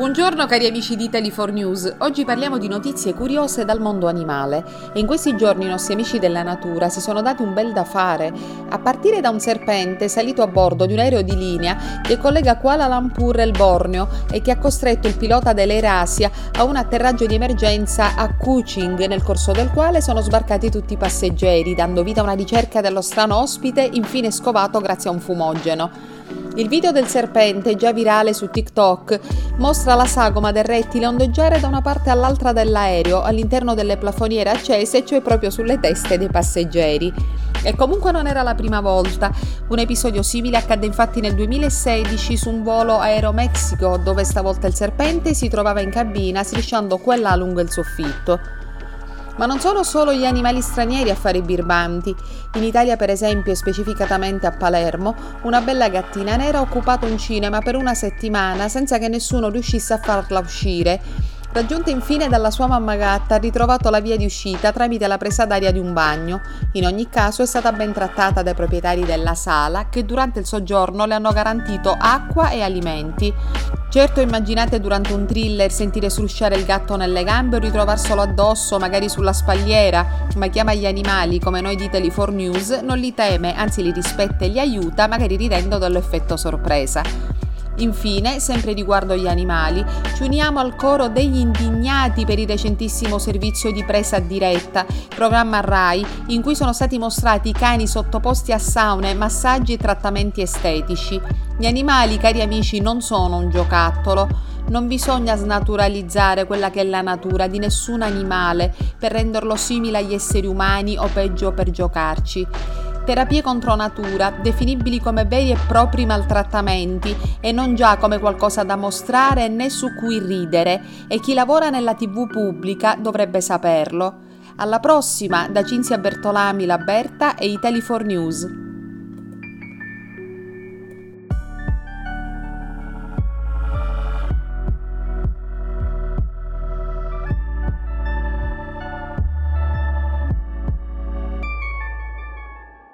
Buongiorno cari amici di Italy4 News, oggi parliamo di notizie curiose dal mondo animale. E in questi giorni i nostri amici della natura si sono dati un bel da fare, a partire da un serpente salito a bordo di un aereo di linea che collega Kuala Lumpur e il Borneo e che ha costretto il pilota dell'Eurasia a un atterraggio di emergenza a Kuching nel corso del quale sono sbarcati tutti i passeggeri, dando vita a una ricerca dello strano ospite infine scovato grazie a un fumogeno. Il video del serpente, già virale su TikTok, mostra la sagoma del rettile ondeggiare da una parte all'altra dell'aereo all'interno delle plafoniere accese, cioè proprio sulle teste dei passeggeri. E comunque non era la prima volta. Un episodio simile accadde infatti nel 2016 su un volo Aeromexico, dove stavolta il serpente si trovava in cabina strisciando qua là lungo il soffitto. Ma non sono solo gli animali stranieri a fare i birbanti. In Italia, per esempio, specificatamente a Palermo, una bella gattina nera ha occupato un cinema per una settimana senza che nessuno riuscisse a farla uscire Raggiunta infine dalla sua mamma gatta, ha ritrovato la via di uscita tramite la presa d'aria di un bagno. In ogni caso è stata ben trattata dai proprietari della sala che durante il soggiorno le hanno garantito acqua e alimenti. Certo immaginate durante un thriller sentire strusciare il gatto nelle gambe o ritrovarselo addosso, magari sulla spalliera, ma chi ama gli animali come noi di Tele4 News non li teme, anzi li rispetta e li aiuta, magari ridendo dall'effetto sorpresa. Infine, sempre riguardo gli animali, ci uniamo al coro degli indignati per il recentissimo servizio di presa diretta, programma RAI, in cui sono stati mostrati cani sottoposti a saune, massaggi e trattamenti estetici. Gli animali, cari amici, non sono un giocattolo. Non bisogna snaturalizzare quella che è la natura di nessun animale per renderlo simile agli esseri umani o peggio per giocarci terapie contro natura, definibili come veri e propri maltrattamenti e non già come qualcosa da mostrare né su cui ridere, e chi lavora nella tv pubblica dovrebbe saperlo. Alla prossima da Cinzia Bertolami, la Berta e Italy4 News.